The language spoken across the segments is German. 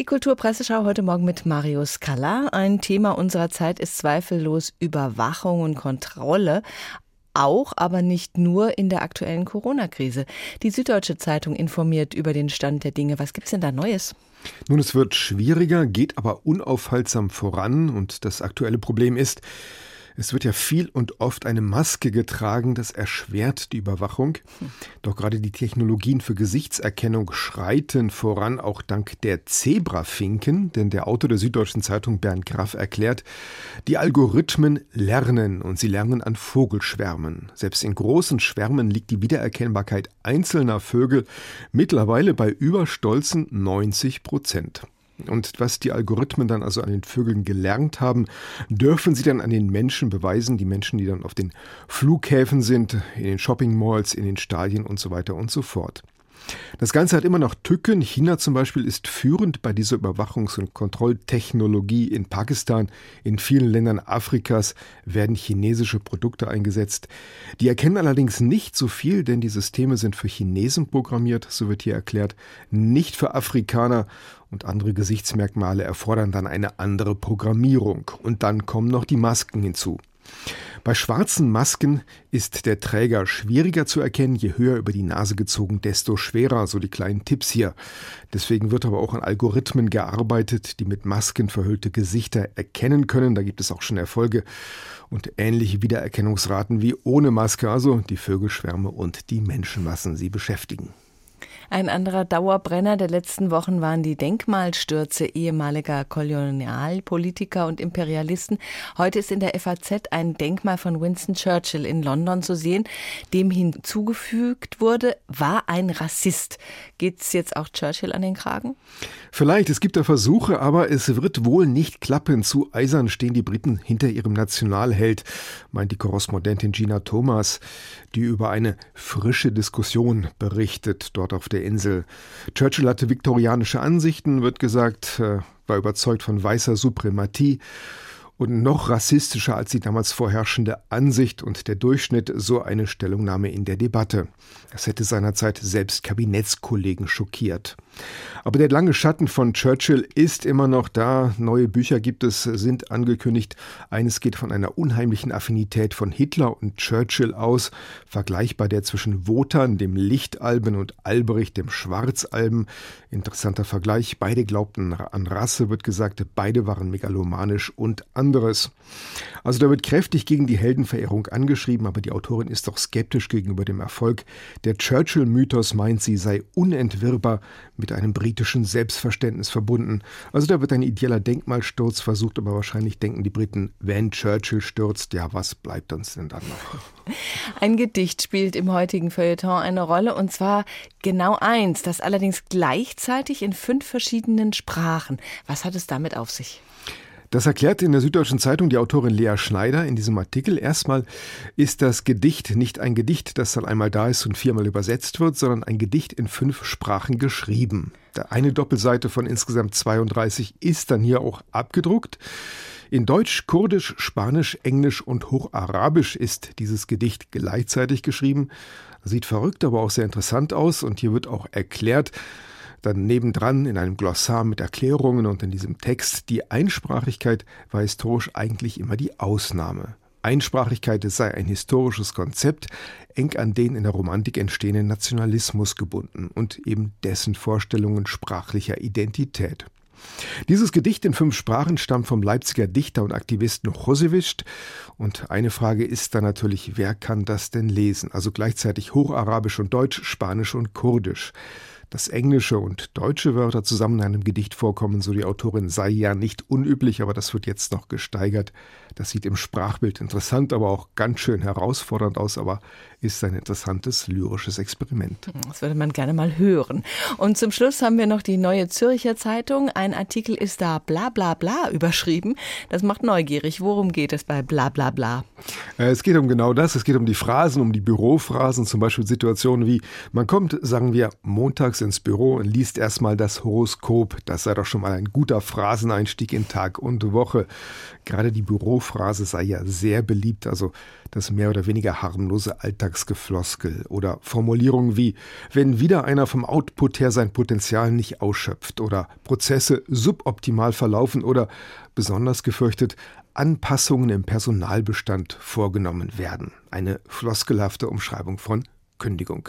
Die Kulturpresseschau heute Morgen mit Mario Scala. Ein Thema unserer Zeit ist zweifellos Überwachung und Kontrolle. Auch, aber nicht nur in der aktuellen Corona-Krise. Die Süddeutsche Zeitung informiert über den Stand der Dinge. Was gibt's denn da Neues? Nun, es wird schwieriger, geht aber unaufhaltsam voran. Und das aktuelle Problem ist, es wird ja viel und oft eine Maske getragen, das erschwert die Überwachung. Doch gerade die Technologien für Gesichtserkennung schreiten voran, auch dank der Zebrafinken, denn der Autor der Süddeutschen Zeitung Bernd Graff erklärt, die Algorithmen lernen und sie lernen an Vogelschwärmen. Selbst in großen Schwärmen liegt die Wiedererkennbarkeit einzelner Vögel mittlerweile bei überstolzen 90 Prozent. Und was die Algorithmen dann also an den Vögeln gelernt haben, dürfen sie dann an den Menschen beweisen, die Menschen, die dann auf den Flughäfen sind, in den Shopping-Malls, in den Stadien und so weiter und so fort. Das Ganze hat immer noch Tücken. China zum Beispiel ist führend bei dieser Überwachungs- und Kontrolltechnologie in Pakistan. In vielen Ländern Afrikas werden chinesische Produkte eingesetzt. Die erkennen allerdings nicht so viel, denn die Systeme sind für Chinesen programmiert, so wird hier erklärt, nicht für Afrikaner. Und andere Gesichtsmerkmale erfordern dann eine andere Programmierung. Und dann kommen noch die Masken hinzu. Bei schwarzen Masken ist der Träger schwieriger zu erkennen, je höher über die Nase gezogen, desto schwerer, so die kleinen Tipps hier. Deswegen wird aber auch an Algorithmen gearbeitet, die mit Masken verhüllte Gesichter erkennen können. Da gibt es auch schon Erfolge und ähnliche Wiedererkennungsraten wie ohne Maske, also die Vögelschwärme und die Menschenmassen sie beschäftigen. Ein anderer Dauerbrenner der letzten Wochen waren die Denkmalstürze ehemaliger Kolonialpolitiker und Imperialisten. Heute ist in der FAZ ein Denkmal von Winston Churchill in London zu sehen, dem hinzugefügt wurde, war ein Rassist. Geht's jetzt auch Churchill an den Kragen? Vielleicht, es gibt da Versuche, aber es wird wohl nicht klappen. Zu eisern stehen die Briten hinter ihrem Nationalheld, meint die Korrespondentin Gina Thomas, die über eine frische Diskussion berichtet dort auf der der Insel. Churchill hatte viktorianische Ansichten, wird gesagt, äh, war überzeugt von weißer Suprematie und noch rassistischer als die damals vorherrschende Ansicht und der Durchschnitt so eine Stellungnahme in der Debatte. Das hätte seinerzeit selbst Kabinettskollegen schockiert. Aber der lange Schatten von Churchill ist immer noch da. Neue Bücher gibt es, sind angekündigt. Eines geht von einer unheimlichen Affinität von Hitler und Churchill aus, vergleichbar der zwischen Wotan, dem Lichtalben, und Albrecht, dem Schwarzalben. Interessanter Vergleich. Beide glaubten an Rasse, wird gesagt. Beide waren megalomanisch und anderes. Also da wird kräftig gegen die Heldenverehrung angeschrieben, aber die Autorin ist doch skeptisch gegenüber dem Erfolg. Der Churchill-Mythos meint, sie sei unentwirrbar mit einem britischen Selbstverständnis verbunden. Also da wird ein ideeller Denkmalsturz versucht, aber wahrscheinlich denken die Briten, wenn Churchill stürzt, ja, was bleibt uns denn dann noch? Ein Gedicht spielt im heutigen Feuilleton eine Rolle und zwar genau eins, das allerdings gleichzeitig in fünf verschiedenen Sprachen. Was hat es damit auf sich? Das erklärt in der Süddeutschen Zeitung die Autorin Lea Schneider in diesem Artikel. Erstmal ist das Gedicht nicht ein Gedicht, das dann einmal da ist und viermal übersetzt wird, sondern ein Gedicht in fünf Sprachen geschrieben. Eine Doppelseite von insgesamt 32 ist dann hier auch abgedruckt. In Deutsch, Kurdisch, Spanisch, Englisch und Hocharabisch ist dieses Gedicht gleichzeitig geschrieben. Sieht verrückt, aber auch sehr interessant aus und hier wird auch erklärt, dann nebendran in einem Glossar mit Erklärungen und in diesem Text, die Einsprachigkeit war historisch eigentlich immer die Ausnahme. Einsprachigkeit sei ein historisches Konzept, eng an den in der Romantik entstehenden Nationalismus gebunden und eben dessen Vorstellungen sprachlicher Identität. Dieses Gedicht in fünf Sprachen stammt vom Leipziger Dichter und Aktivisten Chosewischt. Und eine Frage ist dann natürlich, wer kann das denn lesen? Also gleichzeitig Hocharabisch und Deutsch, Spanisch und Kurdisch. Dass englische und deutsche Wörter zusammen in einem Gedicht vorkommen, so die Autorin, sei ja nicht unüblich, aber das wird jetzt noch gesteigert. Das sieht im Sprachbild interessant, aber auch ganz schön herausfordernd aus, aber ist ein interessantes lyrisches Experiment. Das würde man gerne mal hören. Und zum Schluss haben wir noch die Neue Zürcher Zeitung. Ein Artikel ist da bla bla bla überschrieben. Das macht neugierig. Worum geht es bei bla bla bla? Äh, es geht um genau das. Es geht um die Phrasen, um die Bürophrasen, zum Beispiel Situationen wie, man kommt, sagen wir, montags montags ins Büro und liest erstmal das Horoskop. Das sei doch schon mal ein guter Phraseneinstieg in Tag und Woche. Gerade die Bürophrase sei ja sehr beliebt, also das mehr oder weniger harmlose Alltagsgefloskel oder Formulierungen wie, wenn wieder einer vom Output her sein Potenzial nicht ausschöpft oder Prozesse suboptimal verlaufen oder besonders gefürchtet, Anpassungen im Personalbestand vorgenommen werden. Eine floskelhafte Umschreibung von Kündigung.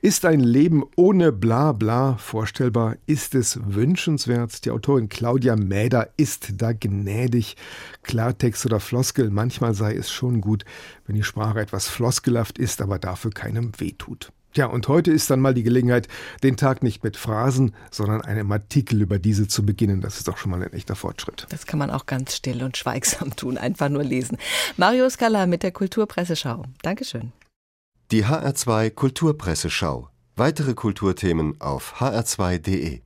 Ist ein Leben ohne Blabla vorstellbar? Ist es wünschenswert? Die Autorin Claudia Mäder ist da gnädig. Klartext oder Floskel, manchmal sei es schon gut, wenn die Sprache etwas floskelhaft ist, aber dafür keinem wehtut. Ja, und heute ist dann mal die Gelegenheit, den Tag nicht mit Phrasen, sondern einem Artikel über diese zu beginnen. Das ist doch schon mal ein echter Fortschritt. Das kann man auch ganz still und schweigsam tun, einfach nur lesen. Mario Scala mit der Kulturpresseschau. Dankeschön. Die HR2 Kulturpresseschau. Weitere Kulturthemen auf hr2.de.